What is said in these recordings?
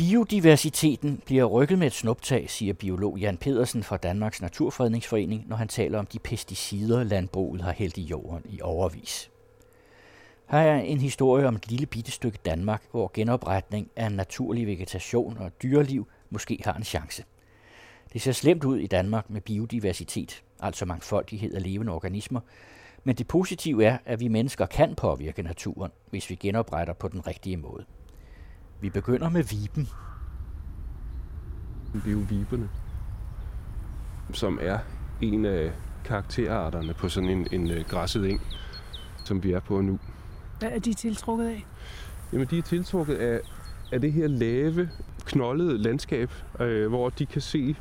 Biodiversiteten bliver rykket med et snuptag, siger biolog Jan Pedersen fra Danmarks Naturfredningsforening, når han taler om de pesticider, landbruget har hældt i jorden i overvis. Her er en historie om et lille bitte stykke Danmark, hvor genopretning af naturlig vegetation og dyreliv måske har en chance. Det ser slemt ud i Danmark med biodiversitet, altså mangfoldighed af levende organismer, men det positive er, at vi mennesker kan påvirke naturen, hvis vi genopretter på den rigtige måde. Vi begynder med viben. Det er jo viberne, som er en af karakterarterne på sådan en, en øh, græsset eng, som vi er på nu. Hvad er de tiltrukket af? Jamen, de er tiltrukket af, af det her lave, knoldede landskab, øh, hvor de kan se,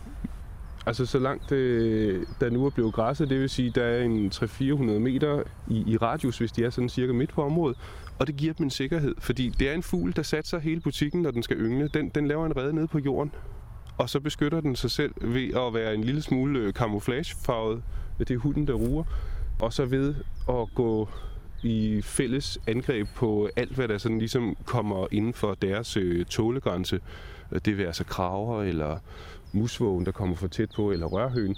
altså så langt det, der nu er blevet græsset, det vil sige, der er en 300-400 meter i, i radius, hvis de er sådan cirka midt på området, og det giver dem en sikkerhed, fordi det er en fugl, der satser hele butikken, når den skal yngle. Den, den laver en rede nede på jorden, og så beskytter den sig selv ved at være en lille smule øh, camouflagefarvet. Det er hunden, der ruer. Og så ved at gå i fælles angreb på alt, hvad der sådan ligesom kommer inden for deres øh, tålegrænse. Det vil altså kraver eller musvågen, der kommer for tæt på, eller rørhøen.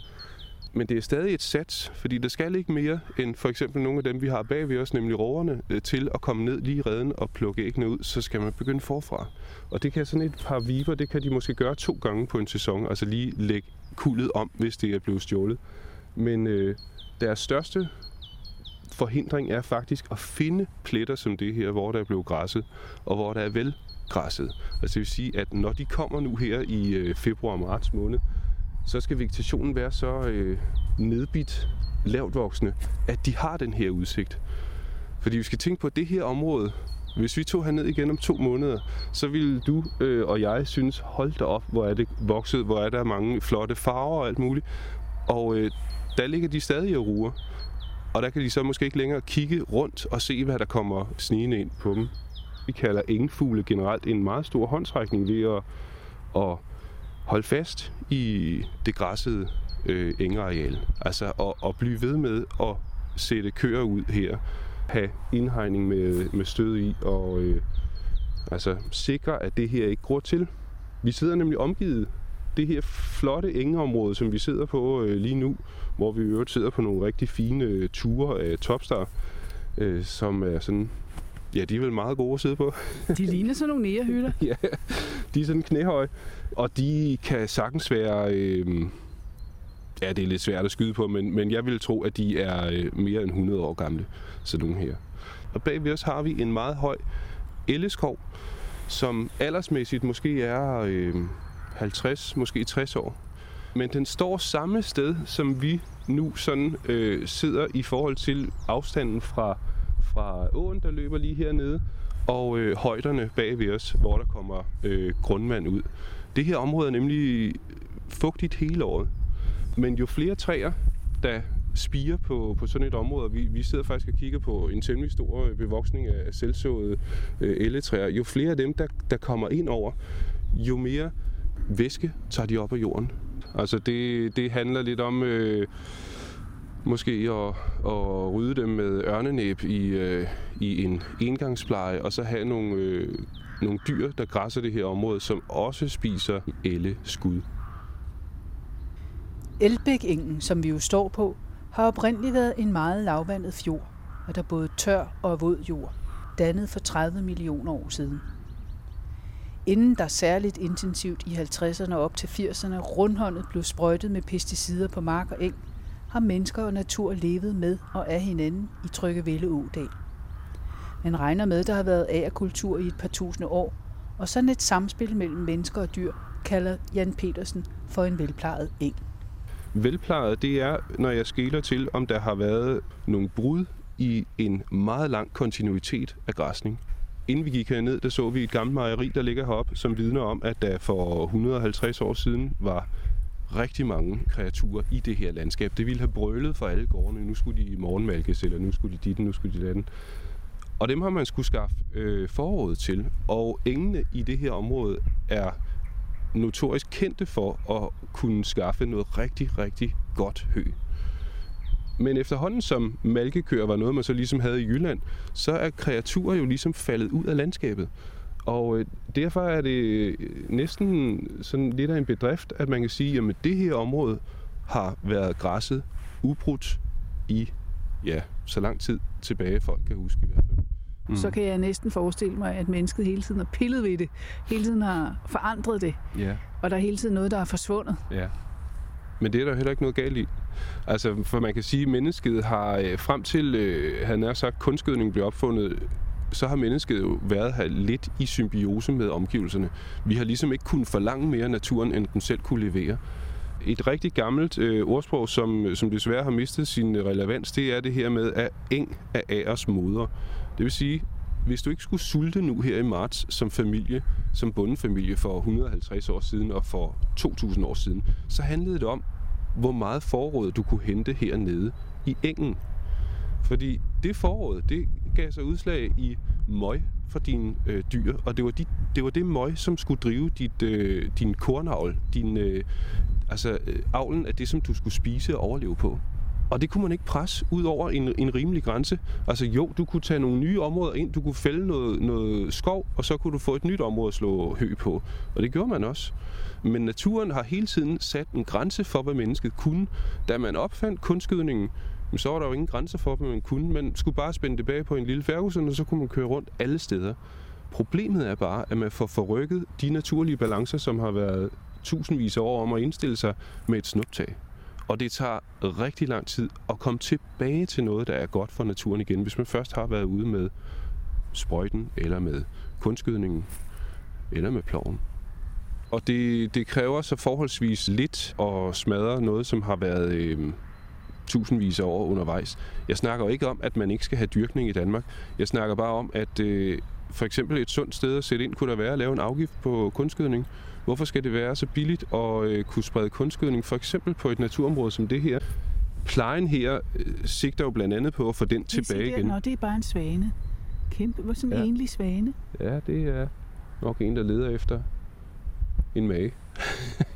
Men det er stadig et sats, fordi der skal ikke mere end for eksempel nogle af dem, vi har bag ved os, nemlig roverne, øh, til at komme ned lige i redden og plukke æggene ud, så skal man begynde forfra. Og det kan sådan et par viber, det kan de måske gøre to gange på en sæson, altså lige lægge kuldet om, hvis det er blevet stjålet. Men øh, deres største forhindring er faktisk at finde pletter som det her, hvor der er blevet græsset, og hvor der er vel græsset. Altså det vil sige, at når de kommer nu her i øh, februar-marts måned, så skal vegetationen være så øh, nedbit, lavt voksende, at de har den her udsigt. Fordi vi skal tænke på, at det her område, hvis vi tog herned igen om to måneder, så ville du øh, og jeg synes, hold da op, hvor er det vokset, hvor er der mange flotte farver og alt muligt. Og øh, der ligger de stadig og ruer. Og der kan de så måske ikke længere kigge rundt og se, hvad der kommer snigende ind på dem. Vi kalder engfugle generelt en meget stor håndtrækning ved at, at holde fast i det græssede øh, engeareal. Altså at, at blive ved med at sætte køer ud her, have indhegning med, med stød i, og øh, altså sikre, at det her ikke gror til. Vi sidder nemlig omgivet det her flotte engeområde, som vi sidder på øh, lige nu, hvor vi i øvrigt sidder på nogle rigtig fine øh, ture af Topstar, øh, som er sådan Ja, de er vel meget gode at sidde på. De ligner sådan nogle nærehytter. ja, de er sådan knæhøje, og de kan sagtens være... Øh, ja, det er lidt svært at skyde på, men, men jeg vil tro, at de er øh, mere end 100 år gamle, sådan nogle her. Og bag ved os har vi en meget høj elleskov, som aldersmæssigt måske er øh, 50, måske 60 år. Men den står samme sted, som vi nu sådan øh, sidder i forhold til afstanden fra fra åen, der løber lige hernede, og øh, højderne bag ved os, hvor der kommer øh, grundvand ud. Det her område er nemlig fugtigt hele året. Men jo flere træer, der spiger på, på sådan et område, og vi, vi sidder faktisk og kigger på en temmelig stor øh, bevoksning af selvsåede øh, elletræer, jo flere af dem, der, der kommer ind over, jo mere væske tager de op af jorden. Altså det, det handler lidt om... Øh, måske at, at rydde dem med ørnenæb i, øh, i en engangspleje, og så have nogle, øh, nogle dyr, der græsser det her område, som også spiser skud. Elbæk-engen, som vi jo står på, har oprindeligt været en meget lavvandet fjord, og der både tør og våd jord, dannet for 30 millioner år siden. Inden der særligt intensivt i 50'erne og op til 80'erne rundhåndet blev sprøjtet med pesticider på mark og eng, har mennesker og natur levet med og af hinanden i Trygge Ville Ådal. Man regner med, at der har været agerkultur i et par tusinde år, og sådan et samspil mellem mennesker og dyr kalder Jan Petersen for en velplejet eng. Velplejet, det er, når jeg skiller til, om der har været nogle brud i en meget lang kontinuitet af græsning. Inden vi gik herned, der så vi et gammelt mejeri, der ligger heroppe, som vidner om, at der for 150 år siden var rigtig mange kreaturer i det her landskab. Det ville have brølet for alle gårdene. Nu skulle de morgenmalkes, eller nu skulle de dit, nu skulle de den. Og dem har man skulle skaffe øh, forråd til. Og engene i det her område er notorisk kendte for at kunne skaffe noget rigtig, rigtig godt hø. Men efterhånden som malkekøer var noget, man så ligesom havde i Jylland, så er kreaturer jo ligesom faldet ud af landskabet. Og øh, derfor er det øh, næsten sådan lidt af en bedrift, at man kan sige, at det her område har været græsset ubrudt i ja, så lang tid tilbage, folk kan huske i hvert fald. Mm. Så kan jeg næsten forestille mig, at mennesket hele tiden har pillet ved det. Hele tiden har forandret det. Ja. Og der er hele tiden noget, der er forsvundet. Ja. Men det er der heller ikke noget galt i. Altså, for man kan sige, at mennesket har øh, frem til, øh, han er sagt, kunstgødning blev opfundet, så har mennesket jo været her lidt i symbiose med omgivelserne. Vi har ligesom ikke kunnet forlange mere naturen, end den selv kunne levere. Et rigtig gammelt øh, ordsprog, som, som desværre har mistet sin relevans, det er det her med, at eng er æres moder. Det vil sige, hvis du ikke skulle sulte nu her i marts som familie, som bondefamilie for 150 år siden og for 2000 år siden, så handlede det om, hvor meget forråd du kunne hente hernede i engen. Fordi det forråd, det gav sig udslag i møg for dine øh, dyr, og det var, dit, det var det møg, som skulle drive dit, øh, din kornavl, din, øh, altså øh, avlen af det, som du skulle spise og overleve på. Og det kunne man ikke presse ud over en, en rimelig grænse. Altså jo, du kunne tage nogle nye områder ind, du kunne fælde noget, noget skov, og så kunne du få et nyt område at slå hø på. Og det gjorde man også. Men naturen har hele tiden sat en grænse for, hvad mennesket kunne. Da man opfandt kunstgødningen, så var der jo ingen grænser for, hvad man kunne. Man skulle bare spænde bag på en lille Ferguson, og så kunne man køre rundt alle steder. Problemet er bare, at man får forrykket de naturlige balancer, som har været tusindvis af år om at indstille sig med et snuptag. Og det tager rigtig lang tid at komme tilbage til noget, der er godt for naturen igen, hvis man først har været ude med sprøjten, eller med kunstgødningen, eller med ploven. Og det, det kræver så forholdsvis lidt at smadre noget, som har været øh, tusindvis af år undervejs. Jeg snakker ikke om, at man ikke skal have dyrkning i Danmark. Jeg snakker bare om, at øh, for eksempel et sundt sted at sætte ind kunne der være at lave en afgift på kunstgødning. Hvorfor skal det være så billigt at øh, kunne sprede kunstgødning, for eksempel på et naturområde som det her? Plejen her øh, sigter jo blandt andet på at få den tilbage igen. Nå, det er bare en svane. Kæmpe, hvor sådan en ja. enlig svane. Ja, det er nok en, der leder efter en mage.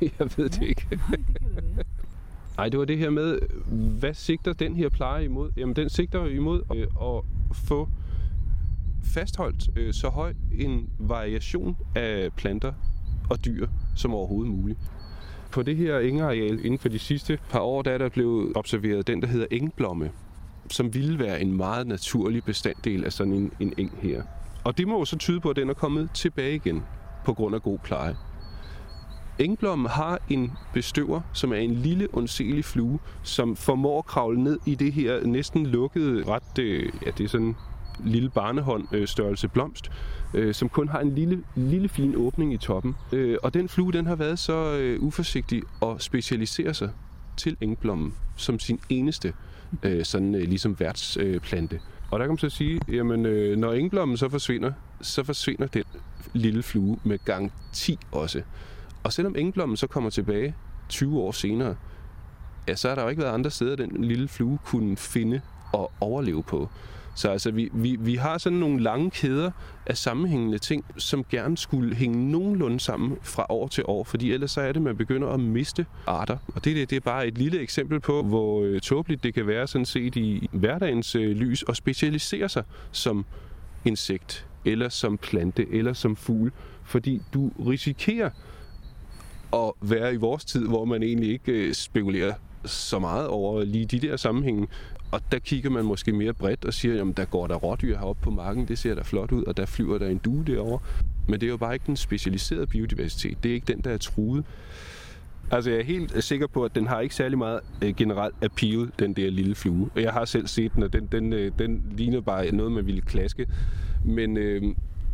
jeg ved ja. det ikke. Nej, det kan det Nej, det var det her med, hvad sigter den her pleje imod? Jamen, den sigter imod øh, at få fastholdt øh, så høj en variation af planter og dyr som overhovedet muligt. På det her engareal inden for de sidste par år, der er der blevet observeret den, der hedder engblomme, som ville være en meget naturlig bestanddel af sådan en, en eng her. Og det må jo så tyde på, at den er kommet tilbage igen på grund af god pleje. Engblom har en bestøver, som er en lille, ondselig flue, som formår at kravle ned i det her næsten lukkede, ret, øh, ja, det er sådan lille barnehånd øh, størrelse blomst, øh, som kun har en lille, lille fin åbning i toppen. Øh, og den flue, den har været så øh, uforsigtig og specialiserer sig til engblommen som sin eneste øh, sådan øh, ligesom værtsplante. Øh, og der kan man så sige, jamen øh, når engblommen så forsvinder, så forsvinder den lille flue med gang 10 også. Og selvom engblommen så kommer tilbage 20 år senere, ja, så har der jo ikke været andre steder, den lille flue kunne finde og overleve på. Så altså, vi, vi, vi har sådan nogle lange kæder af sammenhængende ting, som gerne skulle hænge nogenlunde sammen fra år til år, fordi ellers så er det, at man begynder at miste arter. Og det, det, det er bare et lille eksempel på, hvor øh, tåbeligt det kan være sådan set i hverdagens øh, lys at specialisere sig som insekt, eller som plante, eller som fugl, fordi du risikerer at være i vores tid, hvor man egentlig ikke øh, spekulerer så meget over lige de der sammenhænge. Og der kigger man måske mere bredt og siger, jamen der går der rådyr heroppe på marken, det ser da flot ud, og der flyver der en due derovre. Men det er jo bare ikke den specialiserede biodiversitet. Det er ikke den, der er truet. Altså, jeg er helt øh, sikker på, at den har ikke særlig meget øh, generelt appeal, den der lille flue. Og Jeg har selv set den, og den, den, øh, den ligner bare noget, man ville klaske. Men, øh,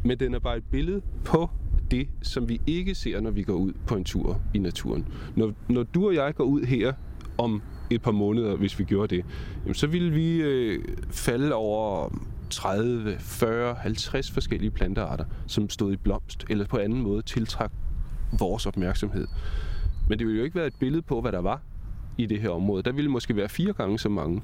men den er bare et billede på det, som vi ikke ser, når vi går ud på en tur i naturen. Når, når du og jeg går ud her om et par måneder, hvis vi gjorde det, jamen, så ville vi øh, falde over 30, 40, 50 forskellige plantearter, som stod i blomst, eller på anden måde tiltrak vores opmærksomhed. Men det ville jo ikke være et billede på, hvad der var i det her område. Der ville måske være fire gange så mange.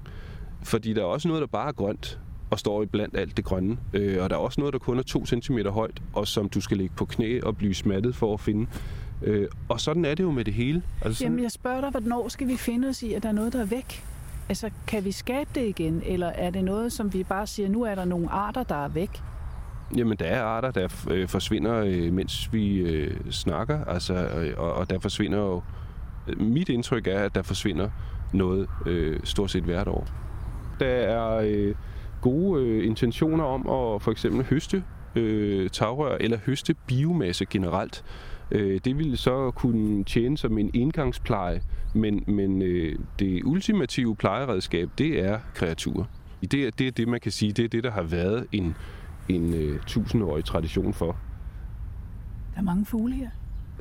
Fordi der er også noget, der bare er grønt og står i blandt alt det grønne. Øh, og der er også noget, der kun er 2 cm højt, og som du skal ligge på knæ og blive smattet for at finde. Øh, og sådan er det jo med det hele. Altså, Jamen jeg spørger dig, hvornår skal vi finde os i, at der er noget, der er væk? Altså, kan vi skabe det igen, eller er det noget, som vi bare siger, nu er der nogle arter, der er væk? Jamen, der er arter, der øh, forsvinder, øh, mens vi øh, snakker, altså, øh, og, og der forsvinder jo... Mit indtryk er, at der forsvinder noget øh, stort set hvert år. Der er øh, gode øh, intentioner om at for eksempel høste øh, tagrør eller høste biomasse generelt. Øh, det ville så kunne tjene som en indgangspleje, men, men øh, det ultimative plejeredskab, det er kreaturer. Det, det er det, man kan sige, det er det, der har været en, en øh, tusindårig tradition for. Der er mange fugle her.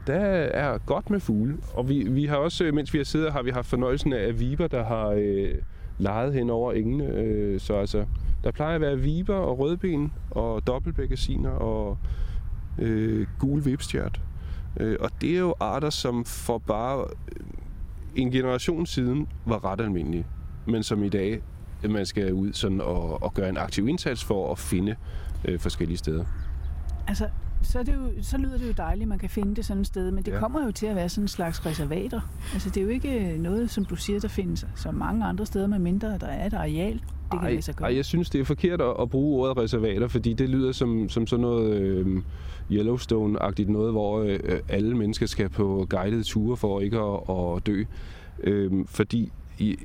Der er godt med fugle, og vi, vi har også, øh, mens vi har siddet, har vi haft fornøjelsen af viber, der har øh, lejet hen over engene. Øh, så altså, der plejer at være viber og rødben og dobbeltbækkesiner og øh, gul vipstjert. Øh, og det er jo arter, som for bare øh, en generation siden var ret almindelige, men som i dag øh, man skal ud sådan og, og gøre en aktiv indsats for at finde øh, forskellige steder. Altså, så, er det jo, så lyder det jo dejligt, at man kan finde det sådan et sted, men det ja. kommer jo til at være sådan en slags reservater. Altså, det er jo ikke noget, som du siger, der findes så mange andre steder, med mindre der er et areal. Det kan ej, så ej, jeg synes, det er forkert at, at bruge ordet reservater, fordi det lyder som, som sådan noget øh, Yellowstone-agtigt noget, hvor øh, alle mennesker skal på guidede ture for ikke at, at dø. Øh, fordi i,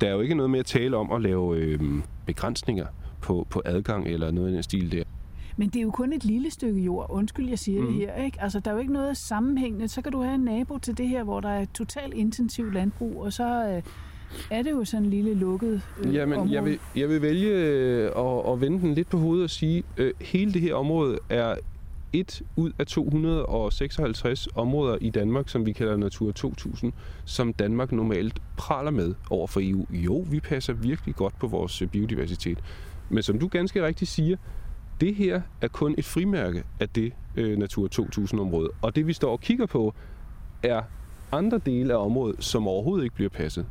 der er jo ikke noget med at tale om at lave øh, begrænsninger på, på adgang eller noget i den stil der. Men det er jo kun et lille stykke jord. Undskyld, jeg siger mm. det her. Ikke? Altså, der er jo ikke noget sammenhængende. Så kan du have en nabo til det her, hvor der er totalt intensivt landbrug, og så øh, er det jo sådan en lille lukket øh, Jamen, område. Jeg vil, jeg vil vælge øh, at, at vende den lidt på hovedet og sige, øh, hele det her område er et ud af 256 områder i Danmark, som vi kalder Natur 2000, som Danmark normalt praler med over for EU. Jo, vi passer virkelig godt på vores biodiversitet. Men som du ganske rigtigt siger, det her er kun et frimærke af det øh, Natur 2000-område. Og det vi står og kigger på, er andre dele af området, som overhovedet ikke bliver passet.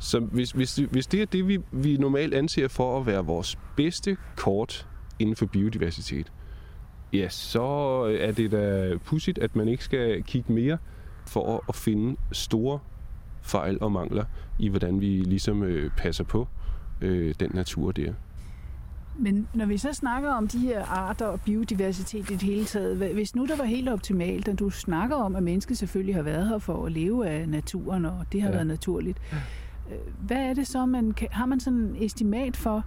Så hvis, hvis, hvis det er det, vi, vi normalt anser for at være vores bedste kort inden for biodiversitet, ja, så er det da pudsigt, at man ikke skal kigge mere for at finde store fejl og mangler i, hvordan vi ligesom øh, passer på øh, den natur der. Men når vi så snakker om de her arter og biodiversitet i det hele taget, hvis nu der var helt optimalt, og du snakker om, at mennesket selvfølgelig har været her for at leve af naturen, og det har ja. været naturligt, øh, hvad er det så, man kan, har man sådan en estimat for,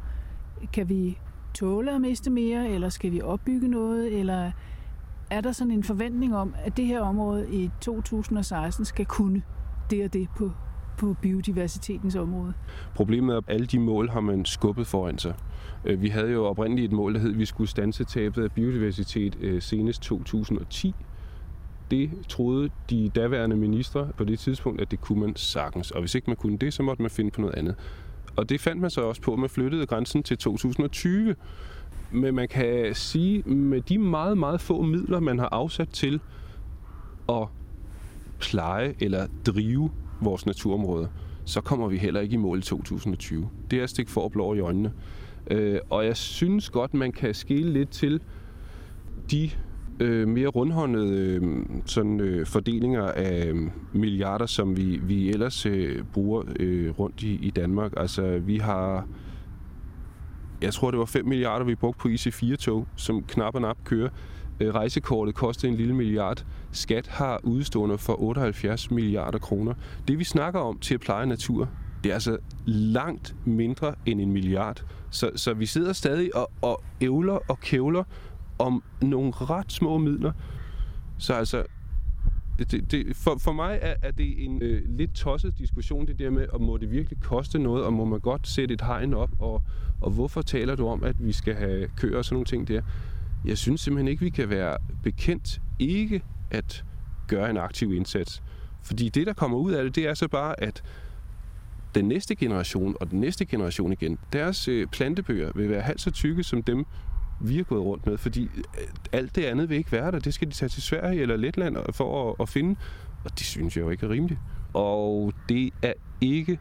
kan vi tåle at miste mere, eller skal vi opbygge noget, eller er der sådan en forventning om, at det her område i 2016 skal kunne det og det på, på biodiversitetens område? Problemet er, at alle de mål har man skubbet foran sig. Øh, vi havde jo oprindeligt et mål, der hed, at vi skulle stanse tabet af biodiversitet øh, senest 2010. Det troede de daværende ministre på det tidspunkt, at det kunne man sagtens. Og hvis ikke man kunne det, så måtte man finde på noget andet. Og det fandt man så også på, at man flyttede grænsen til 2020. Men man kan sige, med de meget, meget få midler, man har afsat til at pleje eller drive vores naturområder, så kommer vi heller ikke i mål i 2020. Det er at stikke for blå i øjnene. Øh, og jeg synes godt, man kan skille lidt til de øh, mere rundhåndede øh, sådan, øh, fordelinger af øh, milliarder, som vi, vi ellers øh, bruger øh, rundt i, i Danmark. Altså, vi har... Jeg tror, det var 5 milliarder, vi brugte på IC4-tog, som knap og nap kører. Øh, rejsekortet kostede en lille milliard. Skat har udstående for 78 milliarder kroner. Det, vi snakker om til at pleje natur, det er altså langt mindre end en milliard. Så, så vi sidder stadig og, og ævler og kævler om nogle ret små midler. Så altså, det, det, for, for mig er, er det en øh, lidt tosset diskussion, det der med, om må det virkelig koste noget, og må man godt sætte et hegn op, og, og hvorfor taler du om, at vi skal have køer og sådan nogle ting der? Jeg synes simpelthen ikke, vi kan være bekendt ikke at gøre en aktiv indsats. Fordi det, der kommer ud af det, det er så bare, at den næste generation og den næste generation igen, deres øh, plantebøger vil være halvt så tykke som dem, vi har gået rundt med, fordi øh, alt det andet vil ikke være der. Det skal de tage til Sverige eller Letland for at, at finde, og det synes jeg jo ikke er rimeligt. Og det er ikke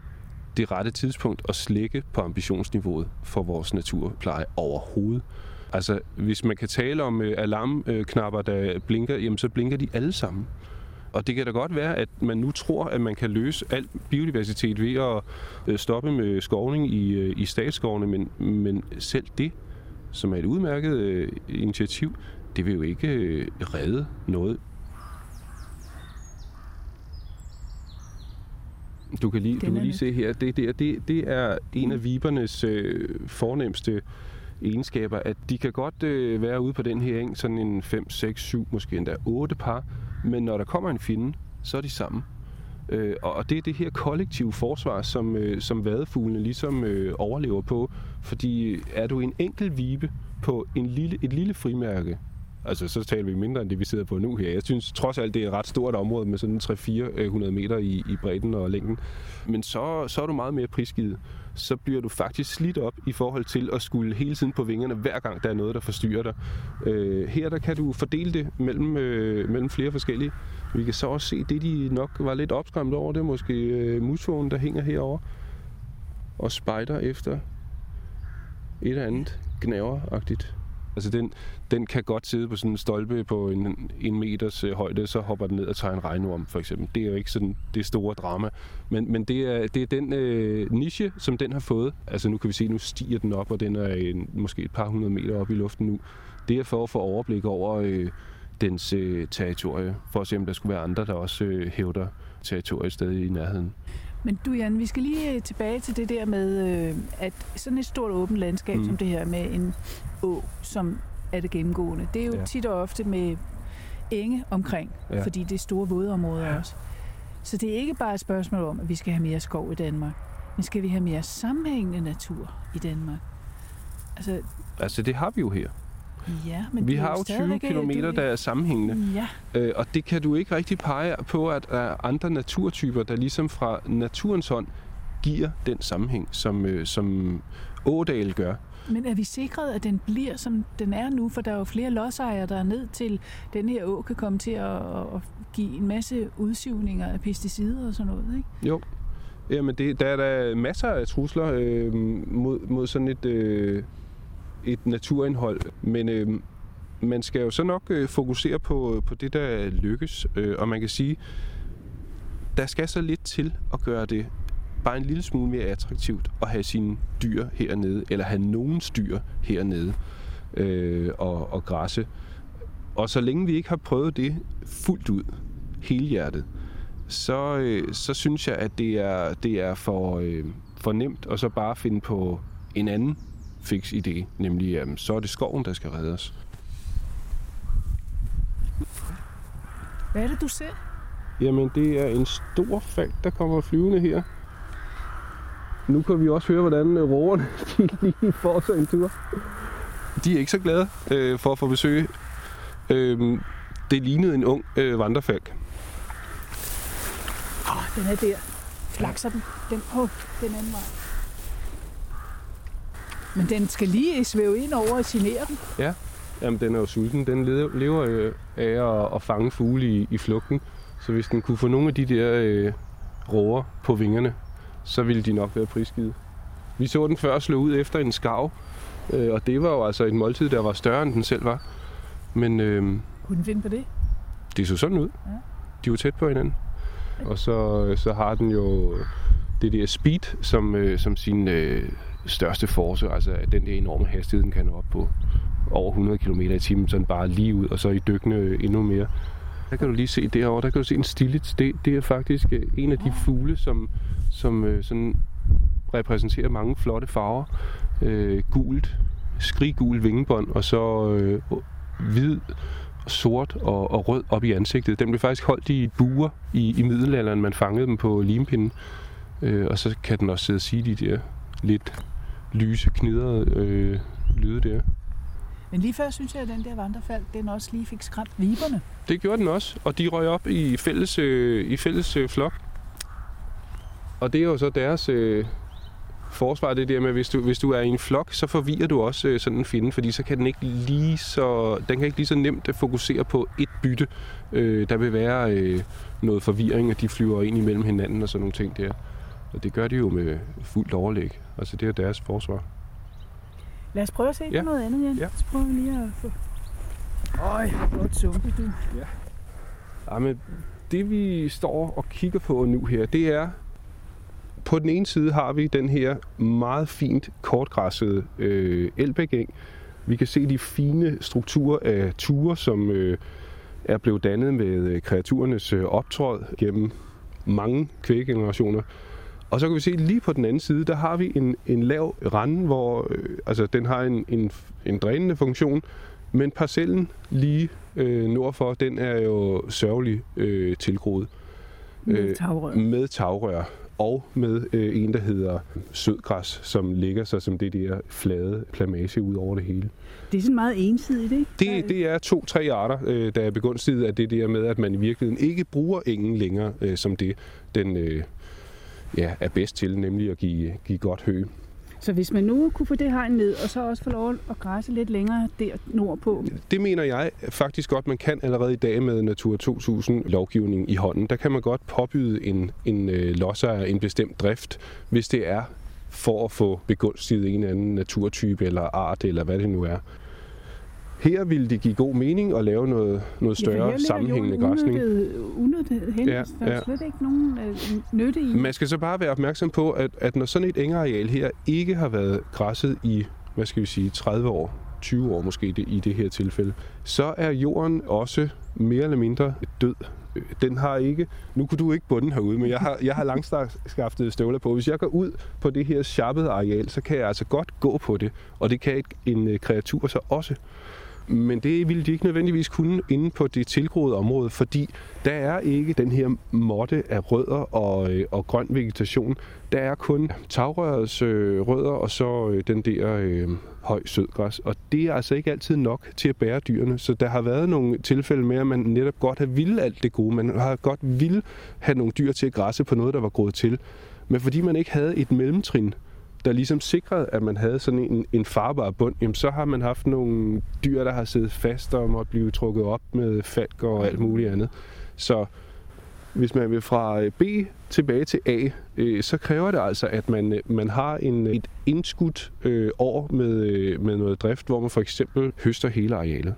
det rette tidspunkt at slække på ambitionsniveauet for vores naturpleje overhovedet. Altså, hvis man kan tale om øh, alarmknapper, der blinker, jamen så blinker de alle sammen. Og det kan da godt være, at man nu tror, at man kan løse al biodiversitet ved at øh, stoppe med skovning i, i statsskovene, men, men selv det som er et udmærket øh, initiativ, det vil jo ikke øh, redde noget. Du kan lige, du kan lige se her, det, det, det, det er en af vibernes øh, fornemmeste egenskaber, at de kan godt øh, være ude på den her eng, sådan en 5, 6, 7, måske endda 8 par, men når der kommer en finde, så er de sammen. Øh, og det er det her kollektive forsvar, som, øh, som vadefuglene ligesom øh, overlever på. Fordi er du en enkelt vibe på en lille, et lille frimærke, altså så taler vi mindre end det, vi sidder på nu her. Jeg synes trods alt, det er et ret stort område med sådan 300-400 meter i, i bredden og længden. Men så, så er du meget mere prisgivet. Så bliver du faktisk slidt op i forhold til at skulle hele tiden på vingerne, hver gang der er noget, der forstyrrer dig. Øh, her der kan du fordele det mellem, øh, mellem flere forskellige. Vi kan så også se, det de nok var lidt opskræmt over, det er måske øh, musvågen, der hænger herover og spejder efter et eller andet gnaveragtigt. Altså den, den kan godt sidde på sådan en stolpe på en, en meters øh, højde, så hopper den ned og tager en regnorm for eksempel. Det er jo ikke sådan det store drama. Men, men det, er, det er den øh, niche, som den har fået. Altså nu kan vi se, nu stiger den op, og den er en, måske et par hundrede meter op i luften nu. Det er for at få overblik over øh, dens øh, territorie, for at se om der skulle være andre, der også øh, hævder territoriet stadig i nærheden. Men du Jan, vi skal lige øh, tilbage til det der med, øh, at sådan et stort åbent landskab mm. som det her med en å, som er det gennemgående, det er jo ja. tit og ofte med enge omkring, ja. fordi det er store vådområder ja. også. Så det er ikke bare et spørgsmål om, at vi skal have mere skov i Danmark, men skal vi have mere sammenhængende natur i Danmark? Altså, altså det har vi jo her. Ja, men vi har jo 20 km, der er sammenhængende. Ja. Øh, og det kan du ikke rigtig pege på, at der er andre naturtyper, der ligesom fra naturens hånd giver den sammenhæng, som, øh, som Ådal gør. Men er vi sikret, at den bliver, som den er nu? For der er jo flere lodsejere, der er ned til, den her å kan komme til at, at give en masse udsivninger af pesticider og sådan noget, ikke? Jo. Jamen, det, der er der masser af trusler øh, mod, mod sådan et, øh, et naturindhold. Men øh, man skal jo så nok øh, fokusere på, øh, på det, der lykkes. Øh, og man kan sige, der skal så lidt til at gøre det bare en lille smule mere attraktivt at have sine dyr hernede, eller have nogen dyr hernede øh, og, og græsse. Og så længe vi ikke har prøvet det fuldt ud, helhjertet, så, øh, så synes jeg, at det er, det er for, øh, for nemt at så bare finde på en anden fix idé, nemlig at så er det skoven, der skal reddes. Hvad er det, du ser? Jamen, det er en stor falk, der kommer flyvende her. Nu kan vi også høre, hvordan råerne de lige får sig en tur. De er ikke så glade øh, for at få besøg. Øh, det lignede en ung øh, vandrefalk. Oh, den er der. Flakser den. Den, oh, den anden vej. Men den skal lige svæve ind over og genere den. Ja, Jamen, den er jo sulten. Den lever af at, at fange fugle i, i flugten. Så hvis den kunne få nogle af de der øh, råger på vingerne, så ville de nok være prisgivet. Vi så den før slå ud efter en skav, øh, og det var jo altså et måltid, der var større, end den selv var. Men, øh, kunne den finde på det? Det så sådan ud. Ja. De var tæt på hinanden. Og så, så har den jo det der speed som, øh, som sin øh, største force, altså den der enorme hastighed, den kan nå op på over 100 km i timen, sådan bare lige ud, og så i dykkende øh, endnu mere. Der kan du lige se derovre, der kan du se en stillet. Det, det er faktisk øh, en af de fugle, som, som øh, sådan repræsenterer mange flotte farver. Øh, gult, skriggul vingebånd, og så øh, hvid, sort og, og rød op i ansigtet. Den blev faktisk holdt i buer i, i middelalderen. Man fangede dem på limpinden. Øh, og så kan den også sidde og sige de der lidt lyse, knidrede øh, lyde der. Men lige før synes jeg, at den der vandrefald, den også lige fik skræmt viberne. Det gjorde den også, og de røg op i fælles, øh, i fælles øh, flok. Og det er jo så deres øh, forsvar, det der med, hvis du, hvis du er i en flok, så forvirrer du også øh, sådan en finde, fordi så kan den ikke lige så, den kan ikke lige så nemt fokusere på et bytte. Øh, der vil være øh, noget forvirring, og de flyver ind imellem hinanden og sådan nogle ting der. Og det gør de jo med fuldt overlæg. Altså det er deres forsvar. Lad os prøve at se ja. på noget andet, Jens. Ja. Så prøver vi lige at få... Øj, godt sumpe, du. Ja. ja men det vi står og kigger på nu her, det er... På den ene side har vi den her meget fint kortgræssede øh, elbækeng, Vi kan se de fine strukturer af ture, som øh, er blevet dannet med øh, kreaturernes øh, optråd gennem mange kvæggenerationer. Og så kan vi se lige på den anden side, der har vi en, en lav rande, hvor øh, altså, den har en, en, en drænende funktion, men parcellen lige øh, nordfor, den er jo sørgelig øh, tilgroet. Med tagrør. Øh, med tagrør og med øh, en, der hedder sødgræs, som ligger sig som det der flade plamage ud over det hele. Det er sådan meget ensidigt, ikke? Det, det er to-tre arter, øh, der er begunstiget af det der med, at man i virkeligheden ikke bruger engen længere øh, som det, den øh, ja, er bedst til, nemlig at give, give godt hø. Så hvis man nu kunne få det hegn ned, og så også få lov at græsse lidt længere der nordpå? Det mener jeg faktisk godt, man kan allerede i dag med Natur 2000-lovgivning i hånden. Der kan man godt påbyde en, en øh, losser en bestemt drift, hvis det er for at få begunstiget en eller anden naturtype eller art, eller hvad det nu er. Her ville det give god mening at lave noget, noget større ja, sammenhængende græsning. Unødigt hen. Ja, der er ja. slet ikke nogen øh, nytte i. Man skal så bare være opmærksom på, at, at når sådan et engareal her ikke har været græsset i, hvad skal vi sige, 30 år, 20 år måske det, i det her tilfælde, så er jorden også mere eller mindre død. Den har ikke, nu kunne du ikke bunden herude, men jeg har, jeg har langskaftede støvler på. Hvis jeg går ud på det her sharpede areal, så kan jeg altså godt gå på det, og det kan en øh, kreatur så også. Men det ville de ikke nødvendigvis kunne inde på det tilgroede område, fordi der er ikke den her måtte af rødder og, øh, og grøn vegetation. Der er kun tagrørets øh, rødder og så øh, den der øh, høj sødgræs. Og det er altså ikke altid nok til at bære dyrene. Så der har været nogle tilfælde med, at man netop godt har ville alt det gode. Man har godt ville have nogle dyr til at græsse på noget, der var gået til. Men fordi man ikke havde et mellemtrin, der ligesom sikrede, at man havde sådan en, en farbar bund, jamen så har man haft nogle dyr, der har siddet fast og måtte blive trukket op med falker og alt muligt andet. Så hvis man vil fra øh, B tilbage til A, øh, så kræver det altså, at man, øh, man har en, et indskudt øh, år med, øh, med noget drift, hvor man for eksempel høster hele arealet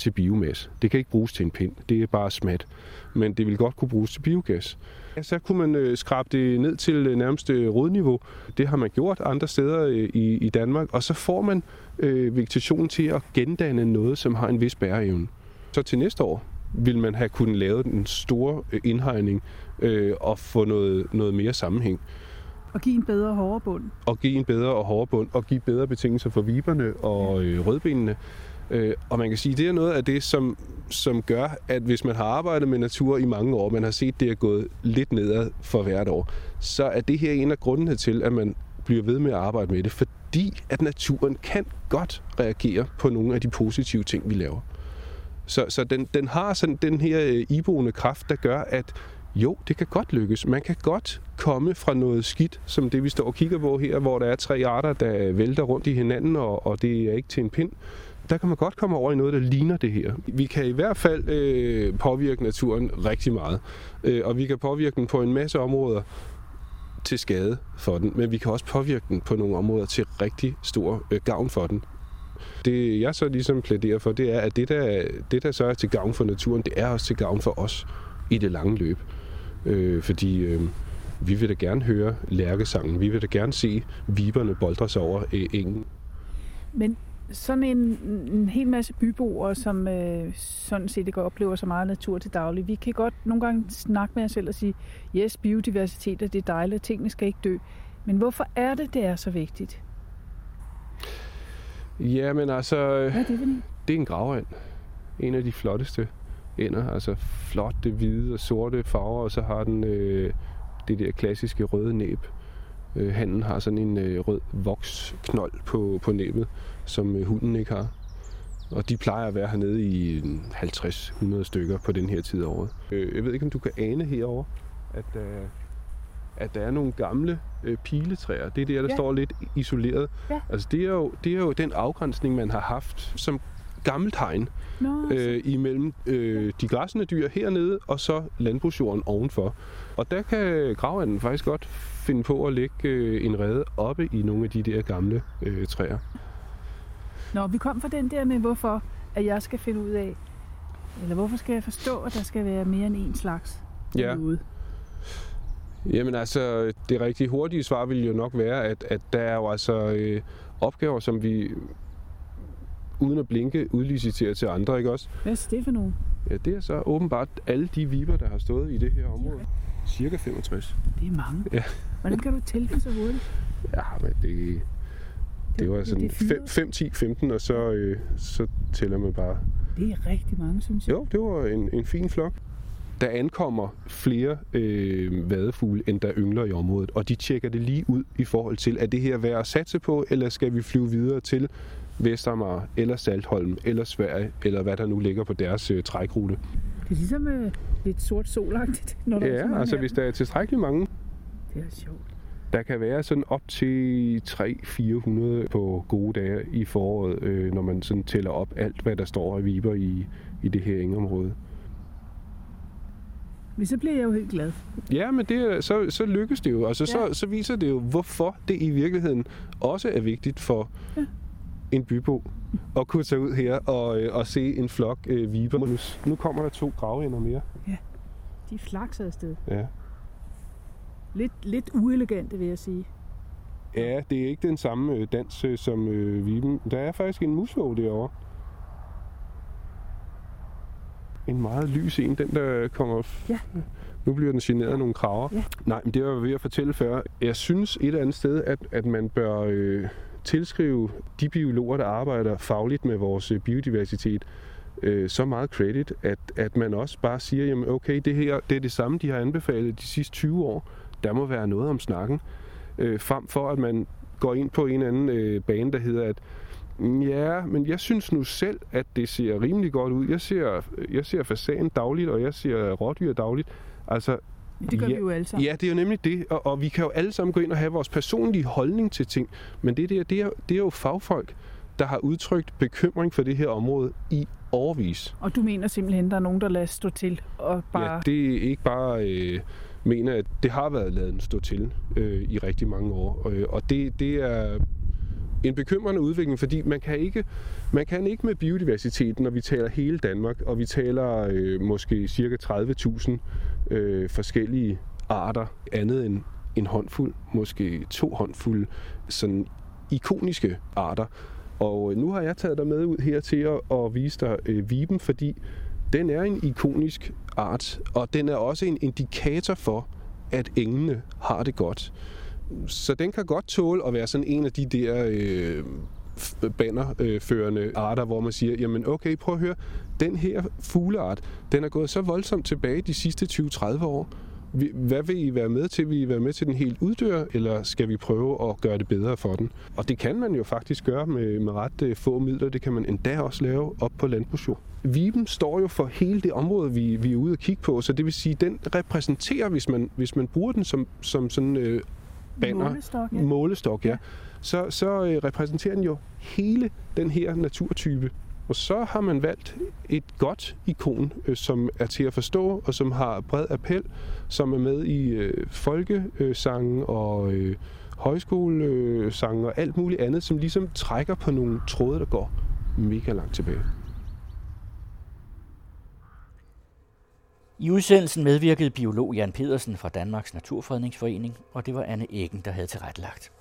til biomasse. Det kan ikke bruges til en pind, det er bare smat, men det vil godt kunne bruges til biogas. Ja, så kunne man øh, skrabe det ned til øh, nærmeste rodniveau. Det har man gjort andre steder øh, i, i Danmark, og så får man øh, vegetation til at gendanne noget, som har en vis bæreevne. Så til næste år vil man have kunnet lave den store øh, indhegning øh, og få noget, noget mere sammenhæng. Og give en bedre hårdere bund. Og give en bedre og hårdere bund, og give bedre betingelser for viberne og øh, rødbenene. Øh, og man kan sige, det er noget af det, som, som gør, at hvis man har arbejdet med natur i mange år, man har set, det er gået lidt nedad for hvert år, så er det her en af grundene til, at man bliver ved med at arbejde med det, fordi at naturen kan godt reagere på nogle af de positive ting, vi laver. Så, så den, den har sådan den her øh, iboende kraft, der gør, at jo, det kan godt lykkes. Man kan godt komme fra noget skidt, som det vi står og kigger på her, hvor der er tre arter, der vælter rundt i hinanden, og, og det er ikke til en pind der kan man godt komme over i noget, der ligner det her. Vi kan i hvert fald øh, påvirke naturen rigtig meget, øh, og vi kan påvirke den på en masse områder til skade for den, men vi kan også påvirke den på nogle områder til rigtig stor øh, gavn for den. Det jeg så ligesom plæderer for, det er, at det der, det der så er til gavn for naturen, det er også til gavn for os i det lange løb. Øh, fordi øh, vi vil da gerne høre lærkesangen, vi vil da gerne se viberne boldre sig over øh, engen. Men sådan en, en hel masse byboere, som øh, sådan set ikke oplever så meget natur til daglig, vi kan godt nogle gange snakke med os selv og sige, yes, biodiversitet er det dejligt, tingene skal ikke dø. Men hvorfor er det, det er så vigtigt? Ja, men altså... Hvad er det, Vinnie? Det er en gravand. En af de flotteste ender. Altså flotte, hvide og sorte farver, og så har den øh, det der klassiske røde næb. Øh, handen har sådan en øh, rød voksknold på, på næbet, som øh, hunden ikke har. Og de plejer at være hernede i 50-100 stykker på den her tid af året. Øh, jeg ved ikke, om du kan ane herover, at, øh, at der er nogle gamle øh, piletræer. Det er der, der ja. står lidt isoleret. Ja. Altså, det er, jo, det er jo den afgrænsning, man har haft som gammelt hegn no, øh, imellem øh, de græssende dyr hernede og så landbrugsjorden ovenfor. Og der kan gravanden faktisk godt finde på at lægge øh, en rede oppe i nogle af de der gamle øh, træer. Nå, vi kom fra den der med, hvorfor at jeg skal finde ud af, eller hvorfor skal jeg forstå, at der skal være mere end en slags ja. ude? Jamen altså, det rigtig hurtige svar vil jo nok være, at, at der er jo altså øh, opgaver, som vi uden at blinke udlicitere til andre, ikke også? Hvad er det for nogen? Ja, det er så åbenbart alle de viber, der har stået i det her område. Cirka 65. Det er mange. Ja. Hvordan kan du tælle det så hurtigt? Ja, men det, det var sådan er fyret. 5, 10, 15, og så, øh, så tæller man bare. Det er rigtig mange, synes jeg. Jo, det var en, en fin flok. Der ankommer flere øh, vadefugle, end der yngler i området, og de tjekker det lige ud i forhold til, er det her værd at satse på, eller skal vi flyve videre til Vestermar, eller Saltholm, eller Sverige, eller hvad der nu ligger på deres øh, trækrute. Det er ligesom øh, lidt sort solagtigt, når der er så Ja, altså af hvis der er tilstrækkeligt mange, Det er sjovt. der kan være sådan op til 300-400 på gode dage i foråret, øh, når man sådan tæller op alt, hvad der står af viber i, i det her engområde. Men så bliver jeg jo helt glad. Ja, men det, er- så, så lykkes det jo. Altså, ja. Ja. så, så viser det jo, hvorfor det i virkeligheden også er vigtigt for ja. Ja. en bybo at kunne tage ud her og, øh, og se en flok øh, viber. Nu, nu kommer der to gravender mere. De flakser afsted. Ja. Lidt, lidt uelegante, vil jeg sige. ja, det er ikke den samme øh, dans øh, som øh, viben. Der er faktisk en musvåg derovre. En meget lys en, den der kommer... Ja. Nu bliver den generet af nogle kraver. Ja. Nej, men det var jeg ved at fortælle før. Jeg synes et eller andet sted, at, at man bør øh, tilskrive de biologer, der arbejder fagligt med vores øh, biodiversitet, øh, så meget credit, at, at man også bare siger, jamen okay, det her det er det samme, de har anbefalet de sidste 20 år. Der må være noget om snakken. Øh, frem for, at man går ind på en eller anden øh, bane, der hedder, at mm, ja, men jeg synes nu selv, at det ser rimelig godt ud. Jeg ser, jeg ser fasan dagligt, og jeg ser rådyr dagligt. Altså, det gør Ja. vi jo alle sammen. Ja, det er jo nemlig det, og, og vi kan jo alle sammen gå ind og have vores personlige holdning til ting, men det, der, det, er, det er jo fagfolk, der har udtrykt bekymring for det her område i årvis. Og du mener simpelthen, at der er nogen, der lader stå til og bare... Ja, det er ikke bare øh, mener, at det har været lavet stå til øh, i rigtig mange år, øh, og det, det er en bekymrende udvikling, fordi man kan ikke man kan ikke med biodiversiteten, når vi taler hele Danmark, og vi taler øh, måske cirka 30.000 øh, forskellige arter, andet end en håndfuld, måske to håndfulde, sådan ikoniske arter. Og øh, nu har jeg taget dig med ud her til at, at vise dig øh, viben, fordi den er en ikonisk art, og den er også en indikator for, at engene har det godt. Så den kan godt tåle at være sådan en af de der øh, bannerførende arter, hvor man siger, jamen okay, prøv at høre, den her fugleart, den er gået så voldsomt tilbage de sidste 20-30 år. Hvad vil I være med til? Vil I være med til, den helt uddør, eller skal vi prøve at gøre det bedre for den? Og det kan man jo faktisk gøre med, med ret øh, få midler. Det kan man endda også lave op på landbrugsjord. Viben står jo for hele det område, vi, vi er ude at kigge på, så det vil sige, den repræsenterer, hvis man, hvis man bruger den som, som sådan øh, banner, Målestok, ja. målestok, ja, så, så øh, repræsenterer den jo hele den her naturtype. Og så har man valgt et godt ikon, øh, som er til at forstå, og som har bred appel, som er med i øh, folkesange og øh, højskolesange og alt muligt andet, som ligesom trækker på nogle tråde, der går mega langt tilbage. I udsendelsen medvirkede biolog Jan Pedersen fra Danmarks Naturfredningsforening, og det var Anne Eggen, der havde tilrettelagt.